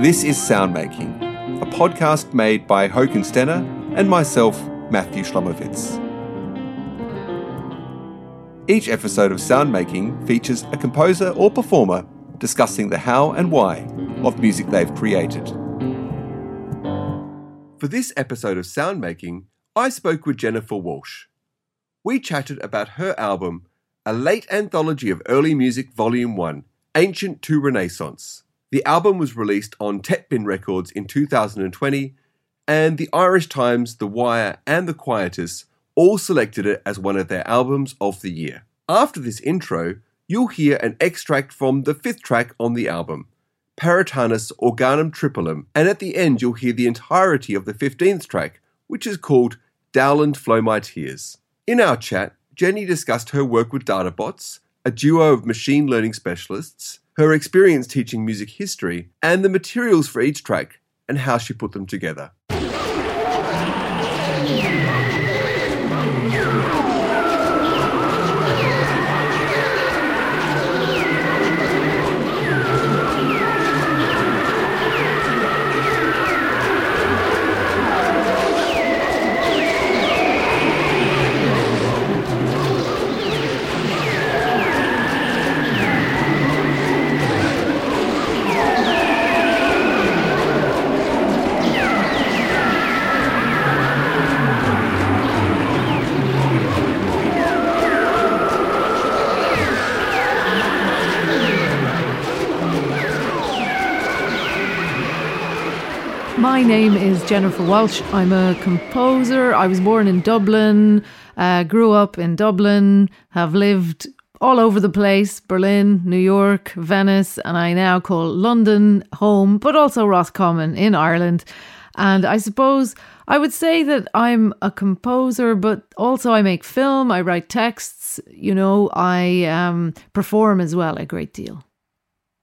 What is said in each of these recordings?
This is Soundmaking, a podcast made by Håkon Stene and myself, Matthew Shlomowitz. Each episode of Soundmaking features a composer or performer discussing the how and why of music they've created. For this episode of Soundmaking, I spoke with Jennifer Walshe. We chatted about her album, a late anthology of early music, Volume 1 Ancient to Renaissance. The album was released on Tetbind Records in 2020, and the Irish Times, The Wire, and The Quietus all selected it as one of their albums of the year. After this intro, you'll hear an extract from the fifth track on the album, Perotinus Organum Triplum, and at the end you'll hear the entirety of the 15th track, which is called Dowland Flow My Tears. In our chat, Jenny discussed her work with Dadabots, a duo of machine learning specialists, her experience teaching music history, and the materials for each track and how she put them together. My name is Jennifer Walshe. I'm a composer. I was born in Dublin, uh, grew up in Dublin, have lived all over the place Berlin, New York, Venice, and I now call London home, but also Roscommon in Ireland. And I suppose I would say that I'm a composer, but also I make film, I write texts, you know, I um, perform as well a great deal.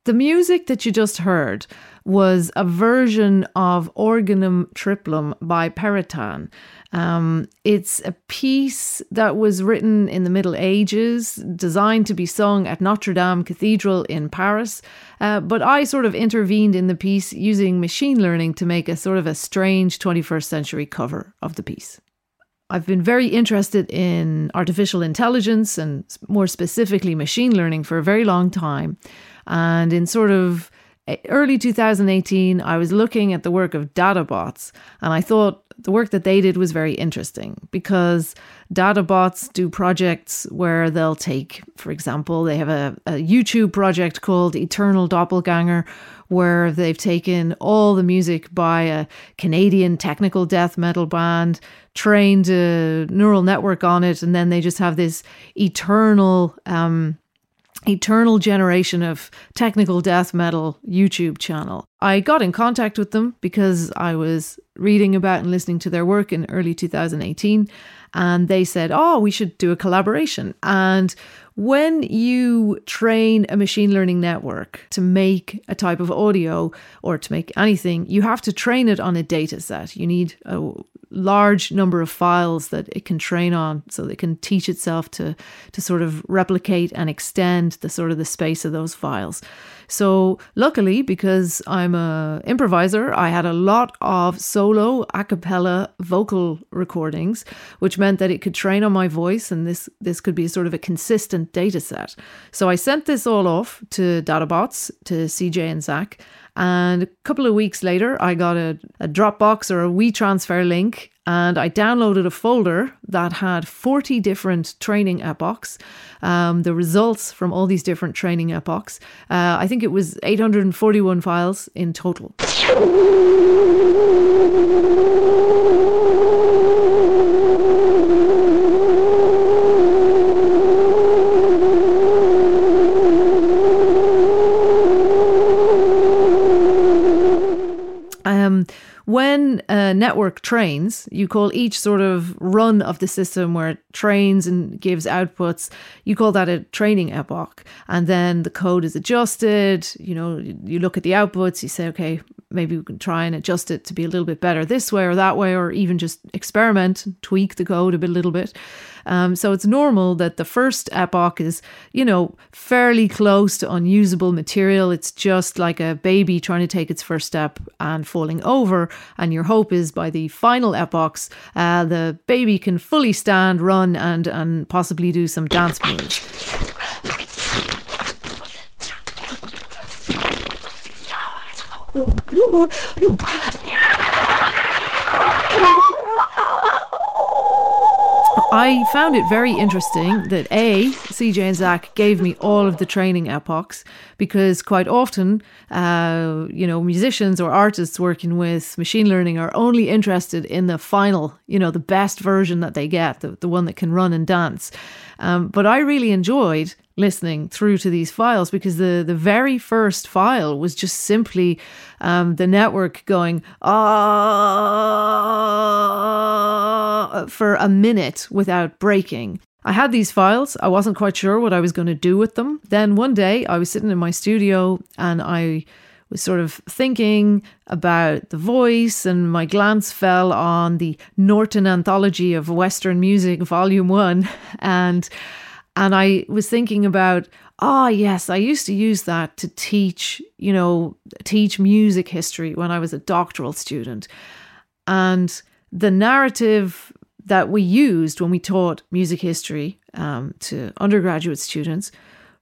The music that you just heard was a version of Organum Triplum by Perotin. Um, it's a piece that was written in the Middle Ages, designed to be sung at Notre Dame Cathedral in Paris. Uh, but I sort of intervened in the piece using machine learning to make a sort of a strange 21st century cover of the piece. I've been very interested in artificial intelligence and more specifically machine learning for a very long time. And in sort of early 2018, I was looking at the work of Dadabots and I thought the work that they did was very interesting because Dadabots do projects where they'll take, for example, they have a, a YouTube project called Eternal Doppelganger where they've taken all the music by a Canadian technical death metal band, trained a neural network on it, and then they just have this eternal um, eternal generation of technical death metal YouTube channel. I got in contact with them because I was reading about and listening to their work in early 2018 and they said, "Oh, we should do a collaboration." And when you train a machine learning network to make a type of audio or to make anything, you have to train it on a data set. You need a large number of files that it can train on so that it can teach itself to to sort of replicate and extend the sort of the space of those files. So luckily because I'm a improviser, I had a lot of solo a cappella vocal recordings, which meant that it could train on my voice and this this could be sort of a consistent data set. So I sent this all off to Dadabots, to CJ and Zach, and a couple of weeks later, I got a, a Dropbox or a WeTransfer link and I downloaded a folder that had 40 different training epochs, um, the results from all these different training epochs. Uh, I think it was 841 files in total. Network trains, you call each sort of run of the system where it trains and gives outputs, you call that a training epoch. And then the code is adjusted. You know, you look at the outputs, you say, okay, maybe we can try and adjust it to be a little bit better this way or that way, or even just experiment tweak the code a bit, little bit. Um, so it's normal that the first epoch is, you know, fairly close to unusable material. It's just like a baby trying to take its first step and falling over. And your hope is by the final epochs, uh, the baby can fully stand, run, and and possibly do some dance moves. I found it very interesting that A, CJ and Zach gave me all of the training epochs because quite often, uh, you know, musicians or artists working with machine learning are only interested in the final, you know, the best version that they get, the, the one that can run and dance. Um, but I really enjoyed listening through to these files because the, the very first file was just simply um, the network going ah for a minute without breaking. I had these files. I wasn't quite sure what I was going to do with them. Then one day I was sitting in my studio and I was sort of thinking about the voice, and my glance fell on the Norton Anthology of Western Music, Volume One, and and I was thinking about, oh yes, I used to use that to teach, you know, teach music history when I was a doctoral student, and the narrative that we used when we taught music history um, to undergraduate students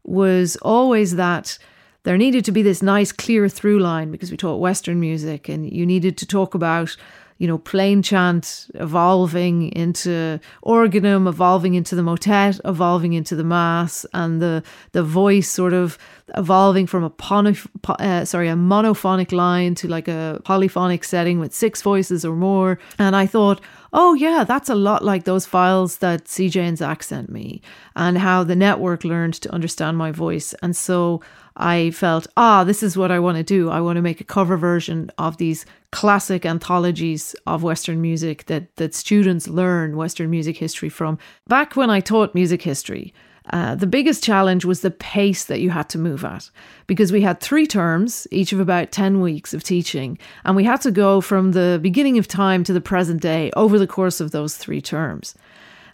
was always that there needed to be this nice clear through line because we taught Western music and you needed to talk about, you know, plain chant evolving into organum, evolving into the motet, evolving into the mass, and the the voice sort of evolving from a pono- uh, sorry a monophonic line to like a polyphonic setting with six voices or more. And I thought, oh yeah, that's a lot like those files that CJ and Zach sent me, and how the network learned to understand my voice. And so I felt, ah, this is what I want to do. I want to make a cover version of these classic anthologies of Western music that, that students learn Western music history from. Back when I taught music history, uh, the biggest challenge was the pace that you had to move at because we had three terms, each of about 10 weeks of teaching, and we had to go from the beginning of time to the present day over the course of those three terms.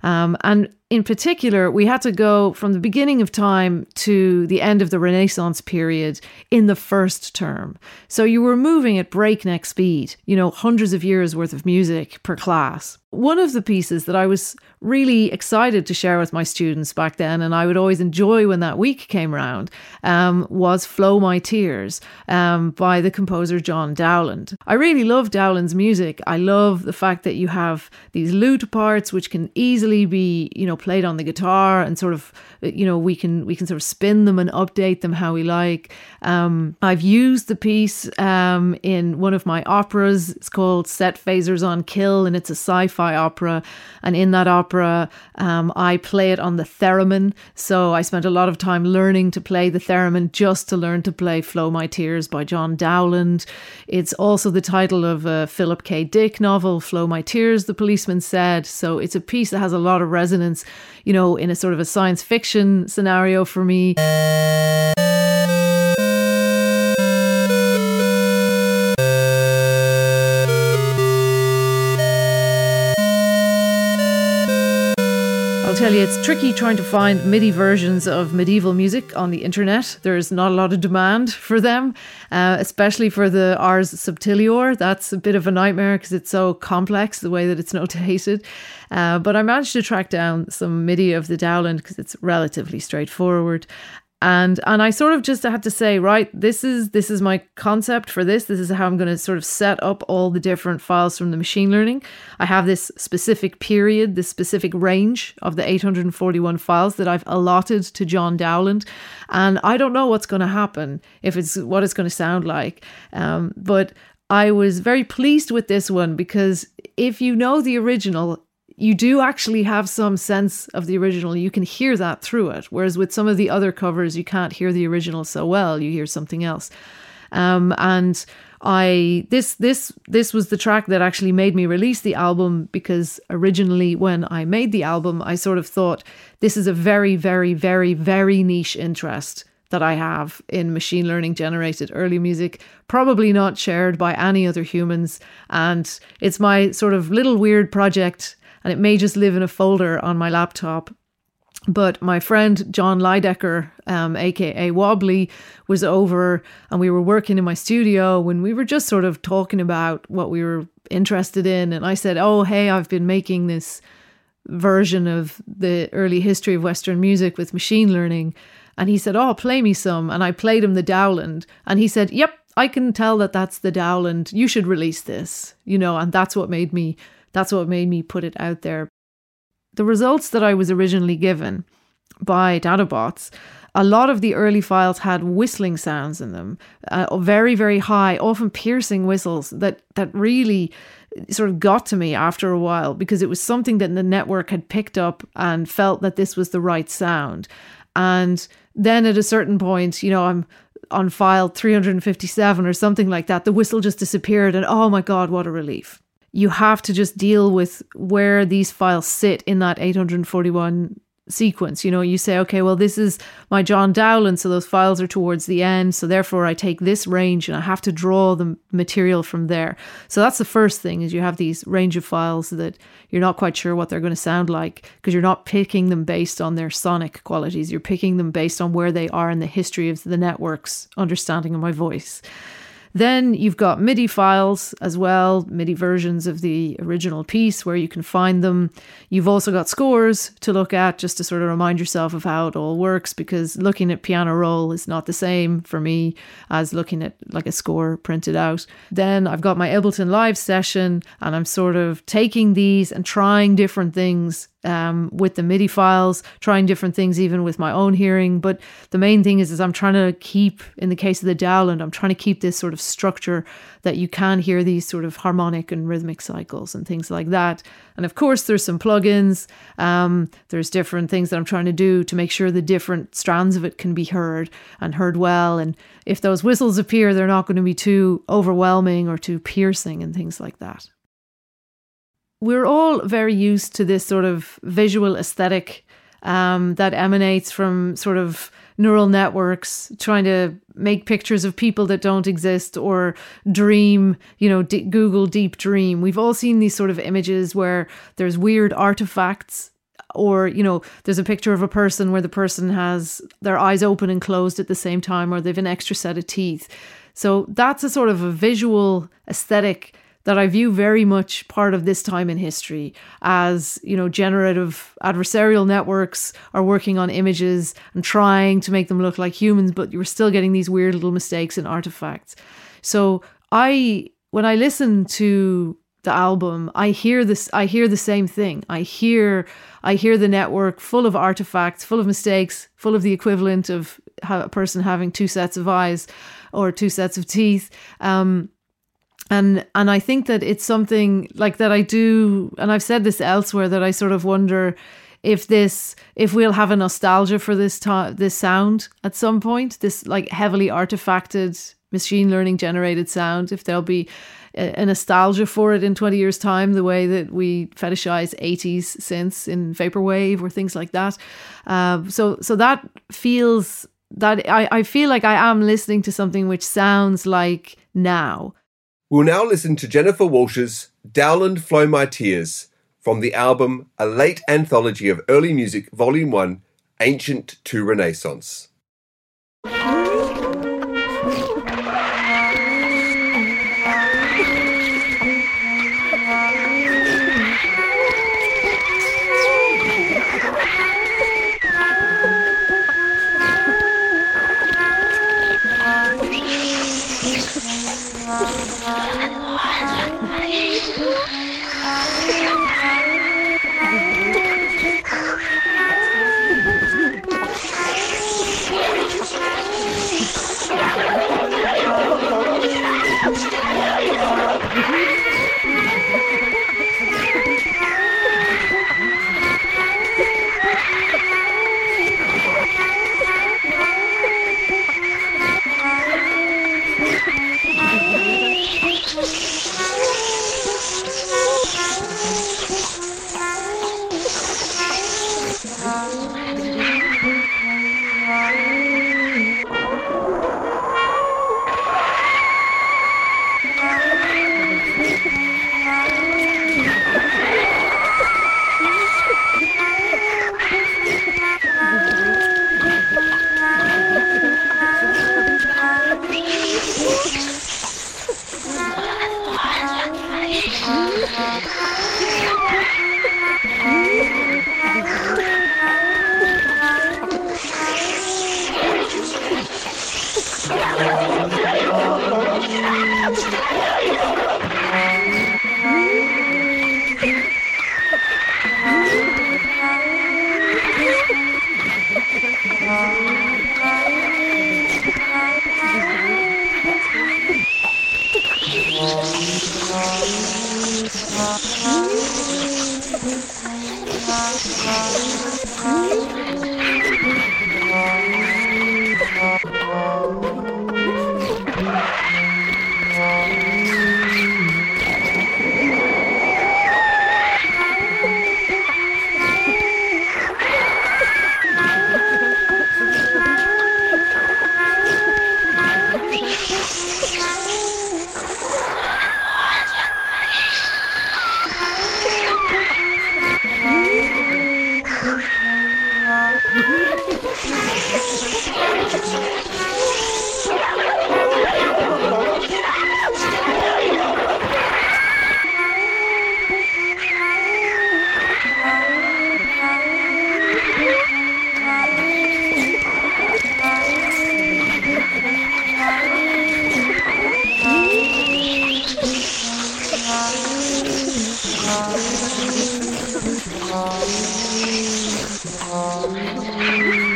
Um, and in particular, we had to go from the beginning of time to the end of the Renaissance period in the first term. So you were moving at breakneck speed, you know, hundreds of years worth of music per class. One of the pieces that I was really excited to share with my students back then, and I would always enjoy when that week came around, um, was Flow My Tears um, by the composer John Dowland. I really love Dowland's music. I love the fact that you have these lute parts which can easily be, you know, played on the guitar and sort of you know we can we can sort of spin them and update them how we like. Um, i've used the piece um, in one of my operas. It's called set phasers on kill and it's a sci-fi opera. And in that opera um, i play it on the theremin. So i spent a lot of time learning to play the theremin just to learn to play flow my tears by john dowland. It's also the title of a philip k. Dick novel flow my tears the policeman said. So it's a piece that has a lot of resonance you know, in a sort of a science fiction scenario for me. Tell you, it's tricky trying to find MIDI versions of medieval music on the internet. There's not a lot of demand for them, uh, especially for the Ars Subtilior. That's a bit of a nightmare because it's so complex the way that it's notated. Uh, but I managed to track down some MIDI of the Dowland because it's relatively straightforward and and I sort of just had to say right this is this is my concept for this. This is how I'm going to sort of set up all the different files from the machine learning. I have this specific period this specific range of the 841 files that I've allotted to John Dowland. And I don't know what's going to happen if it's what it's going to sound like. Um, but I was very pleased with this one because if you know the original you do actually have some sense of the original. You can hear that through it. Whereas with some of the other covers, you can't hear the original so well. You hear something else. Um, and I this this this was the track that actually made me release the album because originally when I made the album, I sort of thought this is a very very very very niche interest that I have in machine learning generated early music, probably not shared by any other humans. And it's my sort of little weird project, and it may just live in a folder on my laptop. But my friend Jon Leidecker, um, aka Wobbly, was over and we were working in my studio when we were just sort of talking about what we were interested in. And I said, Oh, hey, I've been making this version of the early history of Western music with machine learning. And he said, Oh, play me some. And I played him the Dowland. And he said, Yep, I can tell that that's the Dowland. You should release this, you know, and that's what made me. That's what made me put it out there. The results that I was originally given by Dadabots, a lot of the early files had whistling sounds in them, uh, very, very high, often piercing whistles that that really sort of got to me after a while because it was something that the network had picked up and felt that this was the right sound. And then at a certain point, you know, I'm on file 357 or something like that, the whistle just disappeared, and oh my God, what a relief. You have to just deal with where these files sit in that 841 sequence. You know, you say, okay, well, this is my John Dowland, so those files are towards the end. So therefore, I take this range and I have to draw the material from there. So that's the first thing: is you have these range of files that you're not quite sure what they're going to sound like because you're not picking them based on their sonic qualities. You're picking them based on where they are in the history of the network's understanding of my voice. Then you've got MIDI files as well, MIDI versions of the original piece where you can find them. You've also got scores to look at just to sort of remind yourself of how it all works because looking at piano roll is not the same for me as looking at like a score printed out. Then I've got my Ableton Live session and I'm sort of taking these and trying different things um, with the MIDI files, trying different things even with my own hearing. But the main thing is, is I'm trying to keep, in the case of the Dowland, I'm trying to keep this sort of structure that you can hear these sort of harmonic and rhythmic cycles and things like that. And of course, there's some plugins. Um, there's different things that I'm trying to do to make sure the different strands of it can be heard and heard well. And if those whistles appear, they're not going to be too overwhelming or too piercing and things like that we're all very used to this sort of visual aesthetic um, that emanates from sort of neural networks trying to make pictures of people that don't exist or dream, you know, D- Google Deep Dream. We've all seen these sort of images where there's weird artifacts or you know there's a picture of a person where the person has their eyes open and closed at the same time or they've an extra set of teeth so that's a sort of a visual aesthetic that I view very much part of this time in history as, you know, generative adversarial networks are working on images and trying to make them look like humans, but you're still getting these weird little mistakes and artifacts. So I, when I listen to the album, I hear this, I hear the same thing. I hear, I hear the network full of artifacts, full of mistakes, full of the equivalent of a person having two sets of eyes or two sets of teeth. Um, and and I think that it's something like that I do and I've said this elsewhere that I sort of wonder if this if we'll have a nostalgia for this ta- this sound at some point this like heavily artifacted machine learning generated sound if there'll be a, nostalgia for it in 20 years time the way that we fetishize 80s synths in vaporwave or things like that. Uh, so so that feels that I, I feel like I am listening to something which sounds like now We'll now listen to Jennifer Walshe's Dowland Flow My Tears from the album A Late Anthology of Early Music, Volume 1 Ancient to Renaissance. Oh,